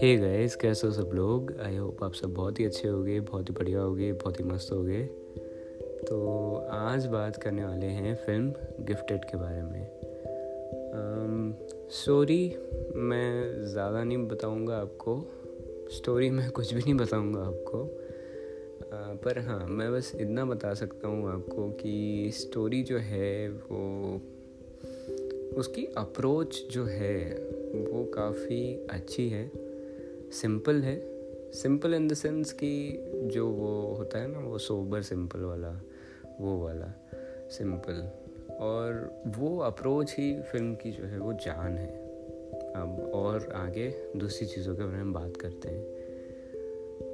Hey guys कैसे हो सब लोग? आई होप आप सब बहुत ही अच्छे होंगे बहुत ही बढ़िया होगे बहुत ही मस्त होगे। तो आज बात करने वाले हैं फ़िल्म गिफ्टेड के बारे में। स्टोरी um, मैं ज़्यादा नहीं बताऊँगा आपको। स्टोरी मैं कुछ भी नहीं बताऊँगा आपको। Uh, पर हाँ मैं बस इतना बता सकता हूँ आपको कि स्टोरी जो है वो उसकी अप्रोच जो है, वो काफ़ी अच्छी है। सिंपल है। सिंपल इन द सेंस कि जो वो होता है ना, वो सोबर सिंपल वाला, वो वाला सिंपल और वो अप्रोच ही फ़िल्म की जो है, वो जान है। अब और आगे दूसरी चीज़ों के बारे में बात करते हैं।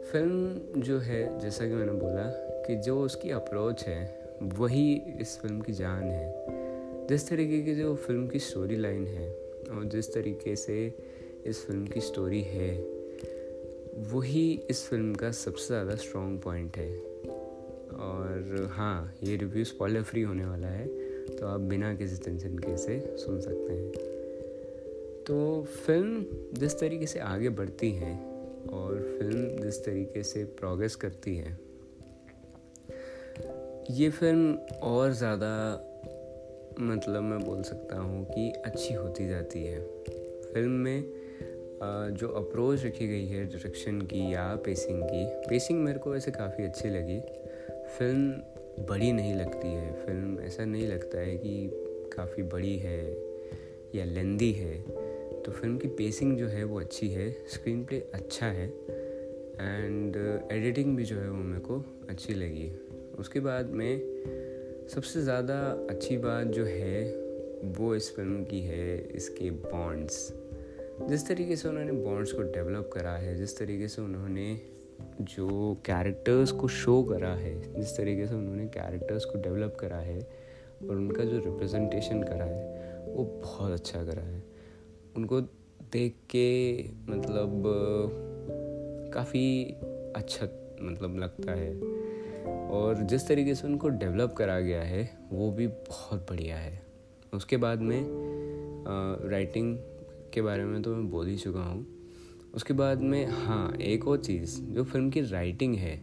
फ़िल्म जो है, जैसा कि मैंने बोला कि जो उसकी अप्रोच है, वही इस फ़िल्म की जान है। जिस तरीके की जो फ़िल्म की स्टोरी लाइन है और जिस तरीके से इस फ़िल्म की स्टोरी है, वही इस फ़िल्म का सबसे ज़्यादा स्ट्रॉन्ग पॉइंट है। और हाँ ये रिव्यू स्पॉइलर फ्री होने वाला है तो आप बिना किसी टेंशन के इसे सुन सकते हैं। तो फ़िल्म जिस तरीके से आगे बढ़ती है और फ़िल्म जिस तरीके से प्रोग्रेस करती है, ये फ़िल्म और ज़्यादा मतलब मैं बोल सकता हूँ कि अच्छी होती जाती है। फ़िल्म में जो अप्रोच रखी गई है डायरेक्शन की या पेसिंग की पेसिंग मेरे को वैसे काफ़ी अच्छी लगी। फ़िल्म बड़ी नहीं लगती है। फ़िल्म ऐसा नहीं लगता है कि काफ़ी बड़ी है या लेंदी है। तो फ़िल्म की पेसिंग जो है वो अच्छी है स्क्रीन प्ले अच्छा है एंड एडिटिंग भी जो है वो मेरे को अच्छी लगी। उसके बाद में सबसे ज़्यादा अच्छी बात जो है, वो इस फ़िल्म की है इसके बॉन्ड्स जिस तरीके से उन्होंने बॉन्ड्स को डेवलप करा है, जिस तरीके से उन्होंने जो कैरेक्टर्स को शो करा है, जिस तरीके से उन्होंने कैरेक्टर्स को डेवलप करा है और उनका जो रिप्रेजेंटेशन करा है, वो बहुत अच्छा करा है। उनको देख के मतलब काफ़ी अच्छा मतलब लगता है। और जिस तरीके से उनको डेवलप करा गया है, वो भी बहुत बढ़िया है। उसके बाद में राइटिंग के बारे में तो मैं बोल ही चुका हूँ। उसके बाद में हाँ एक और चीज़, जो फ़िल्म की राइटिंग है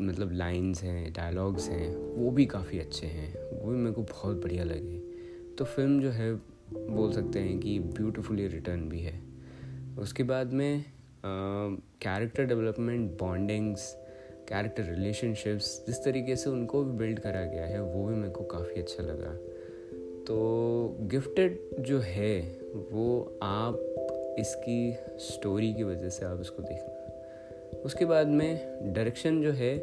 मतलब लाइंस हैं डायलॉग्स हैं, वो भी काफ़ी अच्छे हैं, वो भी मेरे को बहुत बढ़िया लगे। तो फ़िल्म जो है, बोल सकते हैं कि ब्यूटीफुली रिटर्न भी है। उसके बाद में character development bondings character relationships जिस तरीके से उनको भी बिल्ड करा गया है, वो भी मेरे को काफ़ी अच्छा लगा। तो गिफ्टेड जो है, वो आप इसकी स्टोरी की वजह से आप इसको देखना उसके बाद में डायरेक्शन जो है,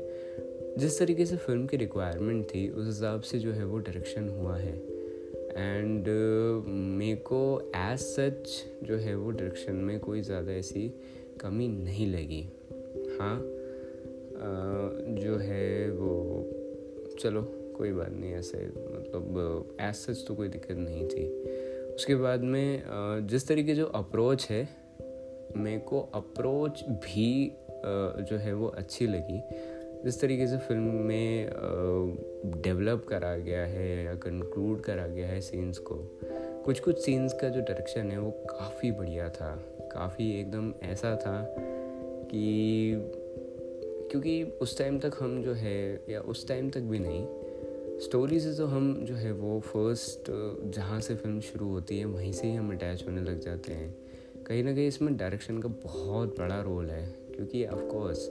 जिस तरीके से फ़िल्म की रिक्वायरमेंट थी, उस हिसाब से जो है वो डायरेक्शन हुआ है। एंड मेरे को एज सच जो है वो डायरेक्शन में कोई ज़्यादा ऐसी कमी नहीं लगी। हाँ जो है वो, चलो, कोई बात नहीं, ऐसे मतलब एज सच तो कोई दिक्कत नहीं थी। उसके बाद में जिस तरीके जो अप्रोच है, मेरे को अप्रोच भी जो है वो अच्छी लगी। जिस तरीके से फ़िल्म में डेवलप करा गया है या कंक्लूड करा गया है सीन्स को कुछ कुछ सीन्स का जो डायरेक्शन है वो काफ़ी बढ़िया था। काफ़ी एकदम ऐसा था कि क्योंकि उस टाइम तक हम जो है, या उस टाइम तक भी नहीं स्टोरी से तो हम जो है वो फ़र्स्ट जहाँ से फ़िल्म शुरू होती है, वहीं से ही हम अटैच होने लग जाते हैं। कहीं ना कहीं इसमें डायरेक्शन का बहुत बड़ा रोल है, क्योंकि ऑफकोर्स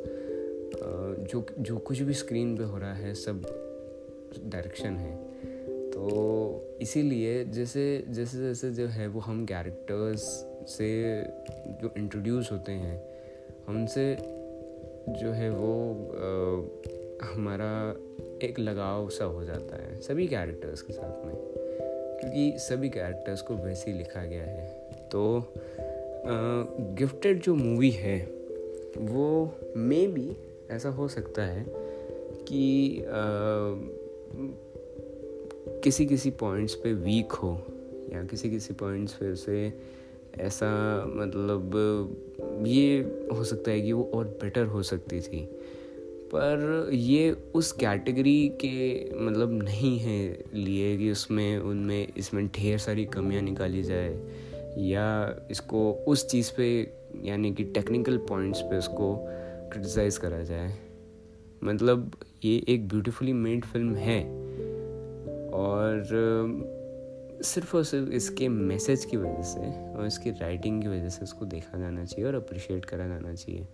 जो जो कुछ भी स्क्रीन पे हो रहा है, सब डायरेक्शन है। तो इसीलिए जैसे जैसे जैसे जो है वो हम कैरेक्टर्स से जो इंट्रोड्यूस होते हैं, हमसे जो है वो आ, हमारा एक लगाव सा हो जाता है सभी कैरेक्टर्स के साथ में। क्योंकि सभी कैरेक्टर्स को वैसे ही लिखा गया है। तो गिफ्टेड जो मूवी है वो मे भी ऐसा हो सकता है कि आ, किसी किसी पॉइंट्स पे वीक हो या किसी किसी पॉइंट्स पे उसे ऐसा मतलब ये हो सकता है कि वो और बेटर हो सकती थी। पर ये उस कैटेगरी के मतलब नहीं है लिए कि उसमें, उनमें इसमें ढेर सारी कमियाँ निकाली जाए। या इसको उस चीज़ पे, यानी कि टेक्निकल पॉइंट्स पे उसको क्रिटिसाइज़ करा जाए। मतलब ये एक ब्यूटीफुली मेड फ़िल्म है। और सिर्फ़ और सिर्फ़ इसके मैसेज की वजह से और इसकी राइटिंग की वजह से उसको देखा जाना चाहिए और अप्रिशिएट करा जाना चाहिए।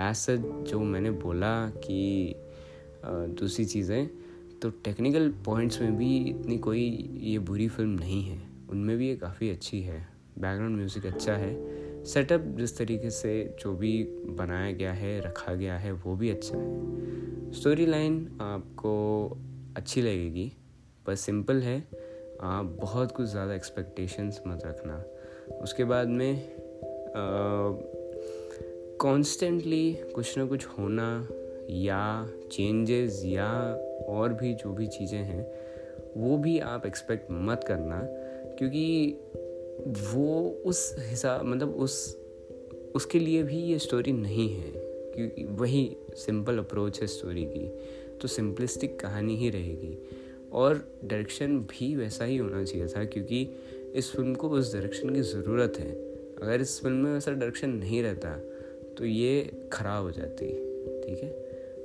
एज सच जो मैंने बोला कि दूसरी चीज़ें तो टेक्निकल पॉइंट्स में भी इतनी कोई ये बुरी फ़िल्म नहीं है। उनमें भी ये काफ़ी अच्छी है। बैकग्राउंड म्यूज़िक अच्छा है। सेटअप जिस तरीके से जो भी बनाया गया है, रखा गया है, वो भी अच्छा है। स्टोरी लाइन आपको अच्छी लगेगी, पर सिंपल है। आप बहुत कुछ ज़्यादा एक्सपेक्टेशंस मत रखना। उसके बाद में कॉन्स्टेंटली कुछ ना कुछ होना या चेंजेस या और भी जो भी चीज़ें हैं, वो भी आप एक्सपेक्ट मत करना। क्योंकि वो उस हिसाब मतलब उस, उसके लिए भी ये स्टोरी नहीं है। क्योंकि वही सिंपल अप्रोच है स्टोरी की। तो सिंपलिस्टिक कहानी ही रहेगी। और डायरेक्शन भी वैसा ही होना चाहिए था, क्योंकि इस फ़िल्म को उस डायरेक्शन की ज़रूरत है। अगर इस फ़िल्म में वैसा डायरेक्शन नहीं रहता तो ये ख़राब हो जाती, ठीक है?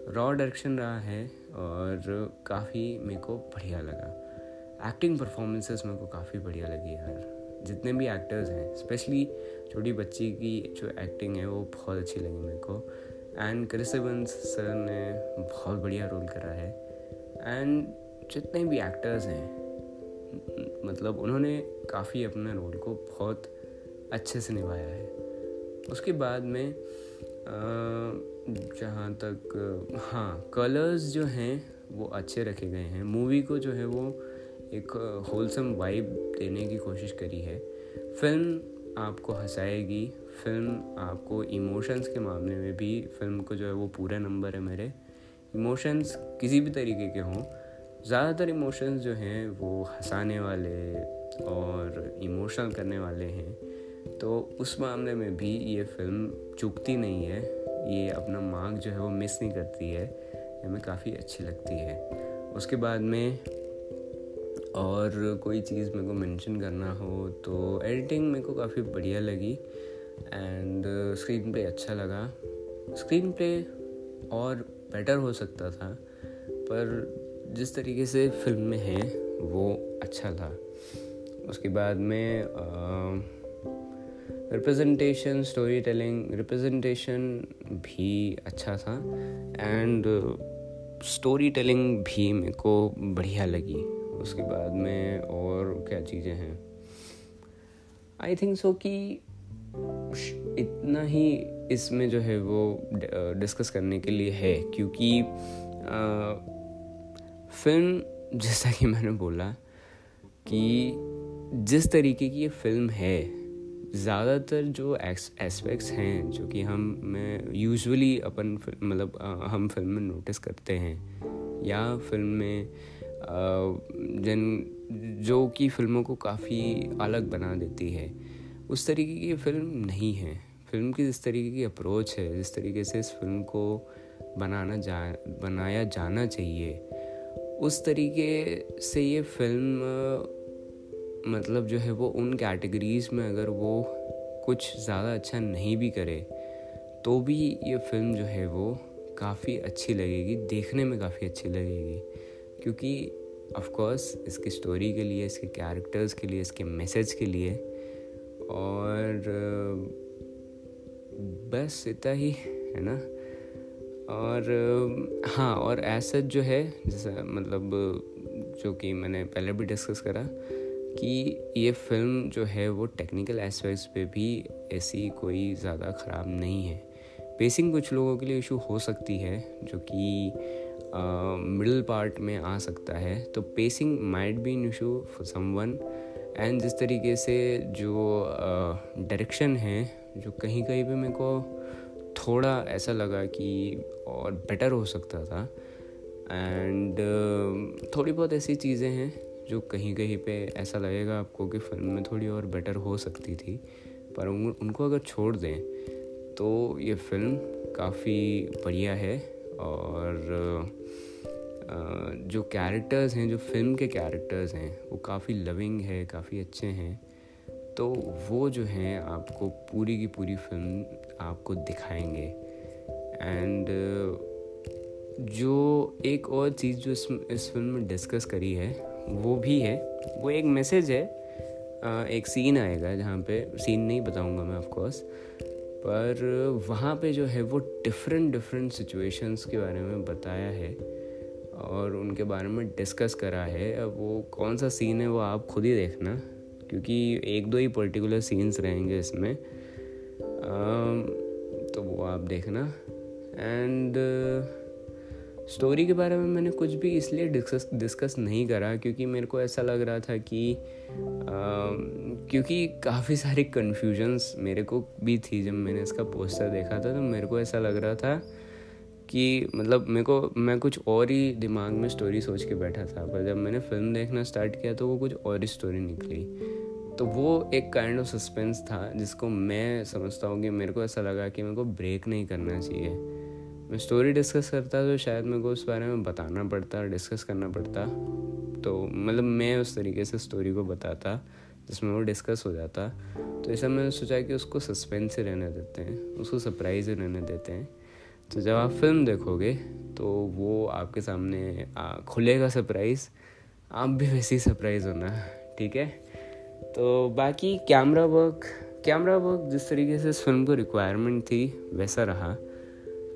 रॉ डायरेक्शन रहा है और काफ़ी मेरे को बढ़िया लगा। एक्टिंग परफॉर्मेंसेस मेरे को काफ़ी बढ़िया लगी यार। जितने भी एक्टर्स हैं स्पेशली छोटी बच्ची की जो एक्टिंग है, वो बहुत अच्छी लगी मेरे को। एंड क्रिस सर ने बहुत बढ़िया रोल करा है। एंड जितने भी एक्टर्स हैं मतलब उन्होंने काफ़ी अपने रोल को बहुत अच्छे से निभाया है। उसके बाद में जहाँ तक हाँ कलर्स जो हैं, वो अच्छे रखे गए हैं। मूवी को जो है वो एक होलसम वाइब देने की कोशिश करी है। फ़िल्म आपको हंसाएगी फ़िल्म आपको इमोशंस के मामले में भी फ़िल्म को जो है वो पूरा नंबर है मेरे। इमोशंस किसी भी तरीके के हों ज़्यादातर इमोशंस जो हैं, वो हंसाने वाले और इमोशनल करने वाले हैं। तो उस मामले में भी ये फ़िल्म चूकती नहीं है। ये अपना मार्ग जो है, वो मिस नहीं करती है। हमें काफ़ी अच्छी लगती है। उसके बाद में और कोई चीज़ मेरे को मेंशन करना हो तो एडिटिंग मेरे को काफ़ी बढ़िया लगी। एंड स्क्रीन प्ले अच्छा लगा। स्क्रीन प्ले और बेटर हो सकता था, पर जिस तरीके से फ़िल्म में है, वो अच्छा था। उसके बाद में रिप्रेजेंटेशन स्टोरी टेलिंग रिप्रेजेंटेशन भी अच्छा था एंड स्टोरी टेलिंग भी मेरे को बढ़िया लगी। उसके बाद में और क्या चीज़ें हैं? आई थिंक सो कि इतना ही इसमें जो है वो डिस्कस करने के लिए है, क्योंकि फ़िल्म, जैसा कि मैंने बोला कि जिस तरीके की ये फ़िल्म है, ज़्यादातर जो एस्पेक्ट्स हैं, जो कि हम, में यूजुअली अपन मतलब हम फ़िल्म में नोटिस करते हैं, या फ़िल्म में जिन, जो कि फ़िल्मों को काफ़ी अलग बना देती है, उस तरीके की फ़िल्म नहीं है। फ़िल्म की जिस तरीके की अप्रोच है, जिस तरीके से इस फ़िल्म को बनाना जा, बनाया जाना चाहिए उस तरीके से ये फ़िल्म मतलब जो है वो उन कैटेगरीज़ में अगर वो कुछ ज़्यादा अच्छा नहीं भी करे तो भी ये फ़िल्म जो है वो काफ़ी अच्छी लगेगी, देखने में काफ़ी अच्छी लगेगी। क्योंकि ऑफ़ कोर्स इसकी स्टोरी के लिए, इसके कैरेक्टर्स के लिए, इसके मैसेज के लिए, और बस इतना ही, है ना? और हाँ और ऐसा जो है जैसा मतलब जो कि मैंने पहले भी डिस्कस करा कि ये फ़िल्म जो है वो टेक्निकल एस्पेक्ट्स पे भी ऐसी कोई ज़्यादा ख़राब नहीं है। पेसिंग कुछ लोगों के लिए इशू हो सकती है जो कि मिडिल पार्ट में आ सकता है। तो pacing might be an issue for someone and जिस तरीके से जो डायरेक्शन uh, है जो कहीं कहीं पे मेरे को थोड़ा ऐसा लगा कि और बेटर हो सकता था। एंड uh, थोड़ी बहुत ऐसी चीज़ें हैं जो कहीं कहीं पे ऐसा लगेगा आपको कि फ़िल्म में थोड़ी और बेटर हो सकती थी। पर उन, उनको अगर छोड़ दें तो ये फ़िल्म काफ़ी बढ़िया है और जो कैरेक्टर्स हैं जो फ़िल्म के कैरेक्टर्स हैं वो काफ़ी लविंग है काफ़ी अच्छे हैं। तो वो जो हैं आपको पूरी की पूरी फ़िल्म आपको दिखाएँगे। एंड जो एक और चीज़ जो इस इस फ़िल्म में डिस्कस करी है, वो भी है। वो एक मैसेज है। एक सीन आएगा जहाँ पे सीन नहीं बताऊँगा मैं ऑफकोर्स पर वहाँ पे जो है वो डिफरेंट डिफरेंट सिचुएशंस के बारे में बताया है। और उनके बारे में डिस्कस करा है। अब वो कौन सा सीन है वो आप खुद ही देखना। क्योंकि एक दो ही पर्टिकुलर सीन्स रहेंगे इसमें। तो वो आप देखना। एंड स्टोरी के बारे में मैंने कुछ भी इसलिए डिस्कस डिस्कस नहीं करा क्योंकि मेरे को ऐसा लग रहा था कि आ, क्योंकि काफ़ी सारी कन्फ्यूजन्स मेरे को भी थी जब मैंने इसका पोस्टर देखा था तो मेरे को ऐसा लग रहा था कि मतलब मेरे को मैं कुछ और ही दिमाग में स्टोरी सोच के बैठा था। पर जब मैंने फ़िल्म देखना स्टार्ट किया तो वो कुछ और ही स्टोरी निकली। तो वो एक काइंड ऑफ़ सस्पेंस था, जिसको मैं समझता हूँ कि मेरे को ऐसा लगा कि मेरे को ब्रेक नहीं करना चाहिए। मैं स्टोरी डिस्कस करता तो शायद मेरे को उस बारे में बताना पड़ता डिस्कस करना पड़ता। तो मतलब मैं उस तरीके से स्टोरी को बताता, जिसमें वो डिस्कस हो जाता। तो ऐसा मैंने सोचा कि उसको सस्पेंस से रहने देते हैं, उसको सरप्राइज़ रहने देते हैं। तो जब आप फ़िल्म देखोगे तो वो आपके सामने खुलेगा सरप्राइज़ आप भी वैसे ही सरप्राइज़ होना, ठीक है? तो बाकी कैमरा वर्क कैमरा वर्क जिस तरीके से इस फ़िल्म को रिक्वायरमेंट थी, वैसा रहा।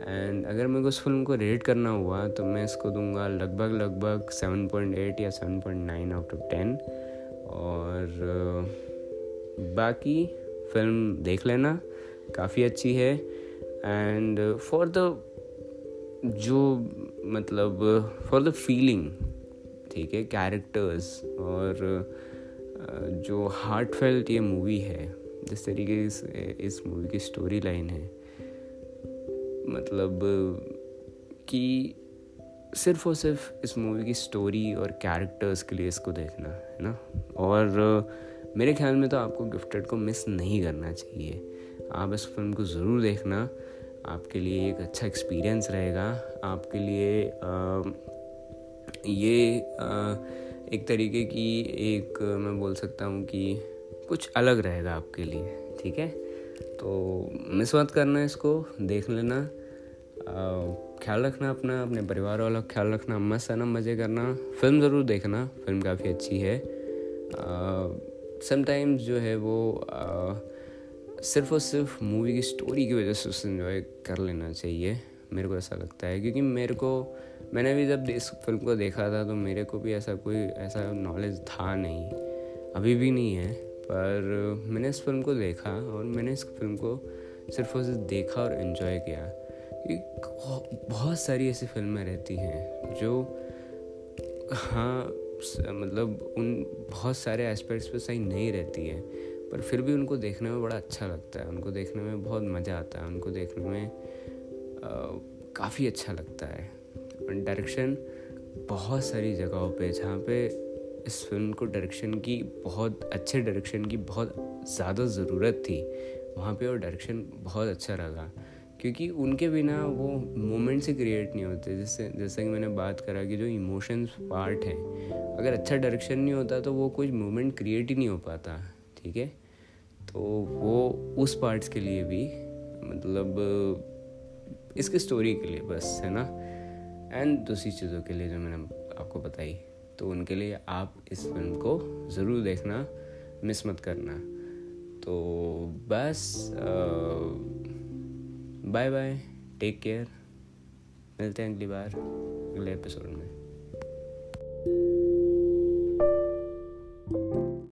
एंड अगर मेरे को उस फ़िल्म को रेट करना हुआ तो मैं इसको दूँगा लगभग लगभग 7.8 या 7.9 आउट ऑफ़ 10 और बाकी फ़िल्म देख लेना, काफ़ी अच्छी है। एंड फॉर द जो मतलब फॉर द फीलिंग ठीक है कैरेक्टर्स और जो हार्ट फेल्ट ये मूवी है जिस तरीके से इस मूवी की स्टोरी लाइन है मतलब कि सिर्फ़ और सिर्फ़ इस मूवी की स्टोरी और कैरेक्टर्स के लिए इसको देखना है ना? और मेरे ख्याल में तो आपको गिफ्टेड को मिस नहीं करना चाहिए। आप इस फ़िल्म को ज़रूर देखना। आपके लिए एक अच्छा एक्सपीरियंस रहेगा। आपके लिए आ, ये आ, एक तरीके की एक मैं बोल सकता हूँ कि कुछ अलग रहेगा आपके लिए ठीक है? तो मिस मत करना इसको देख लेना। ख्याल रखना अपना अपने परिवार वालों का ख्याल रखना मस्त आना मज़े करना। फ़िल्म ज़रूर देखना फ़िल्म काफ़ी अच्छी है। समटाइम्स जो है वो आ, सिर्फ़ और सिर्फ़ मूवी की स्टोरी की वजह से उसे इन्जॉय कर लेना चाहिए। मेरे को ऐसा लगता है क्योंकि मेरे को मैंने भी जब इस फ़िल्म को देखा था तो मेरे को भी ऐसा कोई, ऐसा नॉलेज था नहीं। अभी भी नहीं है, पर मैंने इस फ़िल्म को देखा और मैंने इस फ़िल्म को सिर्फ़ और सिर्फ़ देखा और इन्जॉय किया। बहुत सारी ऐसी फ़िल्में रहती हैं जो हाँ मतलब उन बहुत सारे एस्पेक्ट्स पे सही नहीं रहती है, पर फिर भी उनको देखने में बड़ा अच्छा लगता है। उनको देखने में बहुत मज़ा आता है। उनको देखने में काफ़ी अच्छा लगता है। डायरेक्शन बहुत सारी जगहों पे, जहाँ पे इस फ़िल्म को डायरेक्शन की बहुत अच्छे डायरेक्शन की बहुत ज़्यादा ज़रूरत थी, वहाँ पे वो डायरेक्शन बहुत अच्छा लगा क्योंकि उनके बिना वो मोमेंट्स ही क्रिएट नहीं होते। जैसे जैसे कि मैंने बात करा कि जो इमोशंस पार्ट है, अगर अच्छा डायरेक्शन नहीं होता तो वो कुछ मोमेंट क्रिएट ही नहीं हो पाता, ठीक है? तो वो उस पार्ट्स के लिए भी मतलब इसके स्टोरी के लिए बस, है ना? एंड दूसरी चीज़ों के लिए जो मैंने आपको बताई तो उनके लिए आप इस फ़िल्म को ज़रूर देखना मिस मत करना। तो बस बाय बाय टेक केयर मिलते हैं अगली बार, अगले एपिसोड में।